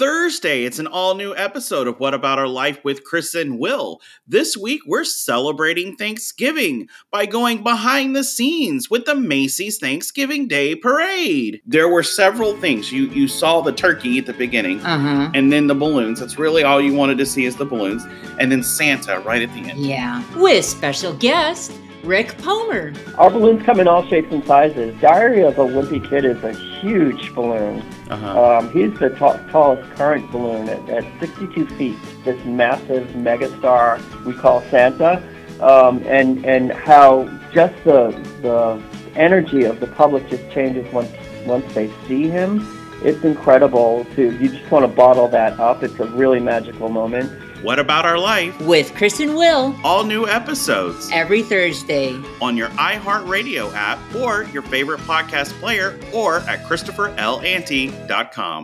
Thursday, it's an all new episode of What About Our Life with Chris and Will. This week, we're celebrating Thanksgiving by going behind the scenes with the Macy's Thanksgiving Day Parade. There were several things. You you saw the turkey at the beginning, Uh-huh. and then the balloons. That's really all you wanted to see is the balloons, and then Santa right at the end. Yeah. With special guest Rick Palmer. Our balloons come in all shapes and sizes. Diary of a Wimpy Kid is a huge balloon. Uh-huh. Um, he's the ta- tallest current balloon at, at 62 feet. This massive megastar we call Santa, um, and and how just the the energy of the public just changes once once they see him. It's incredible to you just want to bottle that up. It's a really magical moment. What About Our Life? With Chris and Will All new episodes every Thursday. on your iHeartRadio app or your favorite podcast player or at ChristopherLAnty.com.